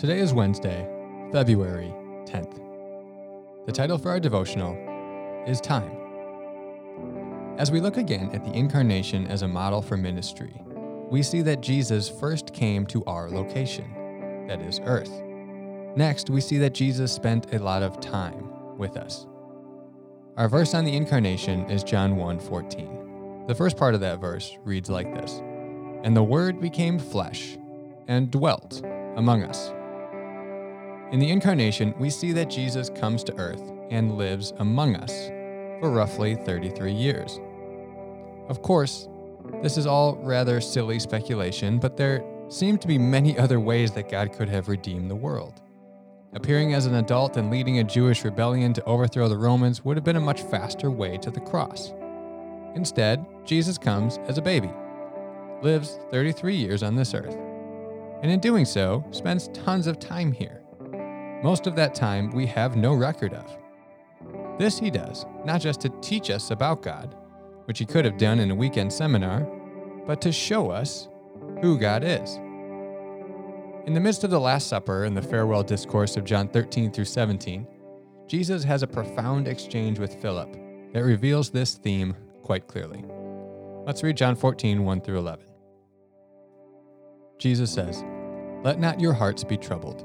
Today is Wednesday, February 10th. The title for our devotional is Time. As we look again at the incarnation as a model for ministry, we see that Jesus first came to our location, that is, earth. Next, we see that Jesus spent a lot of time with us. Our verse on the incarnation is John 1:14. The first part of that verse reads like this: And the word became flesh and dwelt among us. In the incarnation, we see that Jesus comes to earth and lives among us for roughly 33 years. Of course, this is all rather silly speculation, but there seem to be many other ways that God could have redeemed the world. Appearing as an adult and leading a Jewish rebellion to overthrow the Romans would have been a much faster way to the cross. Instead, Jesus comes as a baby, lives 33 years on this earth, and in doing so, spends tons of time here. Most of that time we have no record of. This he does, not just to teach us about God, which he could have done in a weekend seminar, but to show us who God is. In the midst of the Last Supper and the farewell discourse of John 13 through 17, Jesus has a profound exchange with Philip that reveals this theme quite clearly. Let's read John 14, 1 through 11. Jesus says, Let not your hearts be troubled.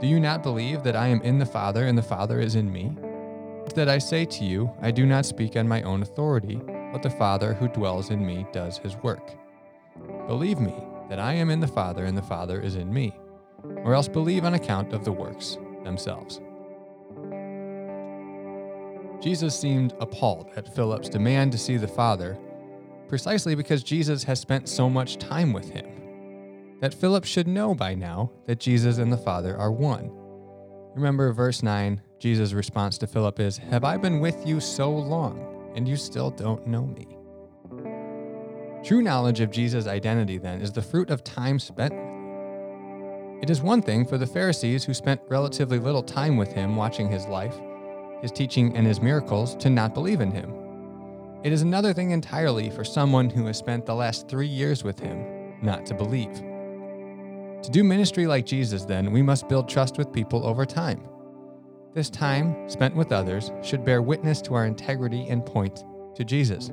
Do you not believe that I am in the Father and the Father is in me? That I say to you, I do not speak on my own authority, but the Father who dwells in me does his work. Believe me that I am in the Father and the Father is in me, or else believe on account of the works themselves. Jesus seemed appalled at Philip's demand to see the Father, precisely because Jesus has spent so much time with him that Philip should know by now that Jesus and the Father are one. Remember verse 9, Jesus' response to Philip is, Have I been with you so long, and you still don't know me? True knowledge of Jesus' identity, then, is the fruit of time spent with him. It is one thing for the Pharisees who spent relatively little time with him watching his life, his teaching, and his miracles to not believe in him. It is another thing entirely for someone who has spent the last three years with him not to believe. To do ministry like Jesus, then, we must build trust with people over time. This time, spent with others, should bear witness to our integrity and point to Jesus.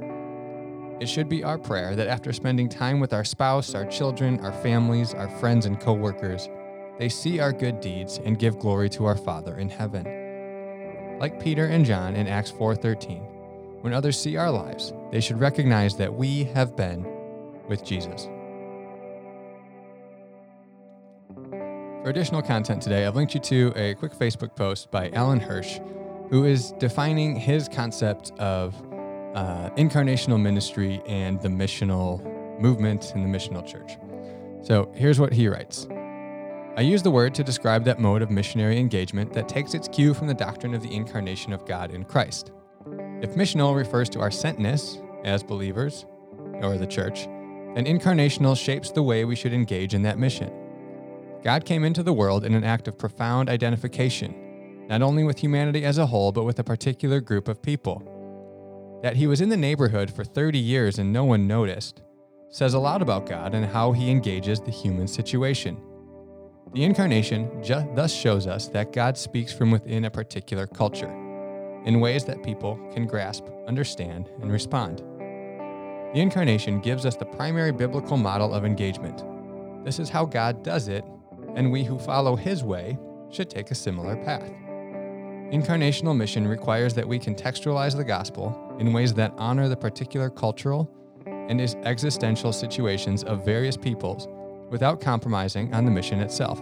It should be our prayer that after spending time with our spouse, our children, our families, our friends, and coworkers, they see our good deeds and give glory to our Father in heaven. Like Peter and John in Acts 4:13, when others see our lives, they should recognize that we have been with Jesus. For additional content today, I've linked you to a quick Facebook post by Alan Hirsch, who is defining his concept of uh, incarnational ministry and the missional movement in the missional church. So here's what he writes I use the word to describe that mode of missionary engagement that takes its cue from the doctrine of the incarnation of God in Christ. If missional refers to our sentness as believers, or the church, then incarnational shapes the way we should engage in that mission. God came into the world in an act of profound identification, not only with humanity as a whole, but with a particular group of people. That he was in the neighborhood for 30 years and no one noticed says a lot about God and how he engages the human situation. The incarnation ju- thus shows us that God speaks from within a particular culture in ways that people can grasp, understand, and respond. The incarnation gives us the primary biblical model of engagement. This is how God does it and we who follow his way should take a similar path. Incarnational mission requires that we contextualize the gospel in ways that honor the particular cultural and existential situations of various peoples without compromising on the mission itself.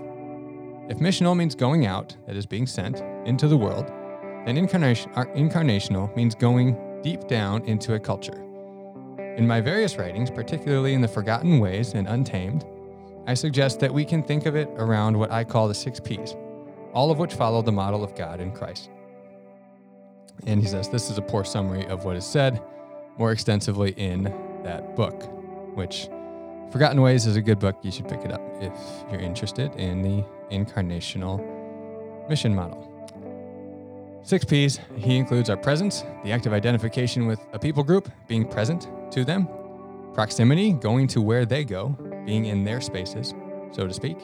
If missional means going out, that is being sent, into the world, then incarnation, uh, incarnational means going deep down into a culture. In my various writings, particularly in The Forgotten Ways and Untamed, I suggest that we can think of it around what I call the six P's, all of which follow the model of God in Christ. And he says this is a poor summary of what is said more extensively in that book, which Forgotten Ways is a good book. You should pick it up if you're interested in the incarnational mission model. Six P's, he includes our presence, the active identification with a people group, being present to them, proximity, going to where they go, being in their spaces, so to speak,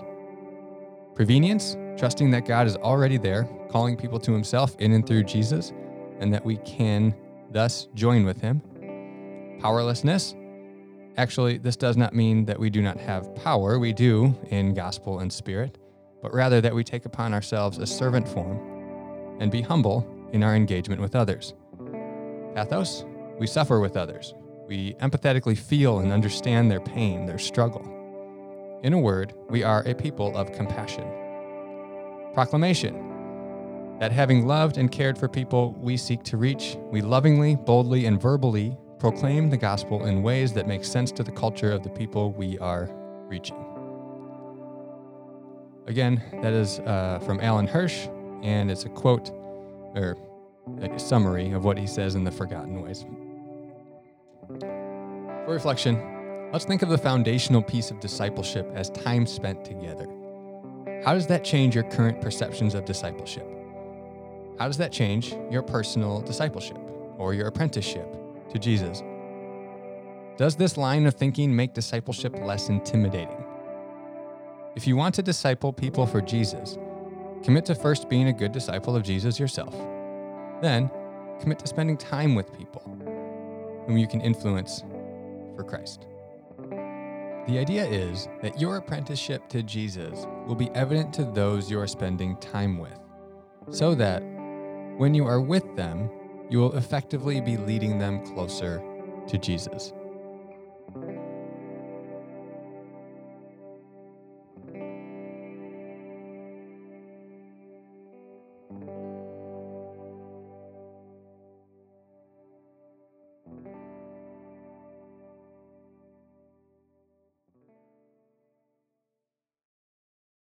prevenience, trusting that God is already there, calling people to himself in and through Jesus, and that we can thus join with him, powerlessness, Actually, this does not mean that we do not have power. We do in gospel and spirit, but rather that we take upon ourselves a servant form and be humble in our engagement with others. Pathos, we suffer with others. We empathetically feel and understand their pain, their struggle. In a word, we are a people of compassion. Proclamation, that having loved and cared for people we seek to reach, we lovingly, boldly, and verbally proclaim the gospel in ways that make sense to the culture of the people we are reaching. Again, that is uh, from Alan Hirsch, and it's a quote or a summary of what he says in The Forgotten Ways. For reflection, let's think of the foundational piece of discipleship as time spent together. How does that change your current perceptions of discipleship? How does that change your personal discipleship or your apprenticeship to Jesus. Does this line of thinking make discipleship less intimidating? If you want to disciple people for Jesus, commit to first being a good disciple of Jesus yourself. Then, commit to spending time with people whom you can influence for Christ. The idea is that your apprenticeship to Jesus will be evident to those you are spending time with, so that when you are with them, you will effectively be leading them closer to Jesus.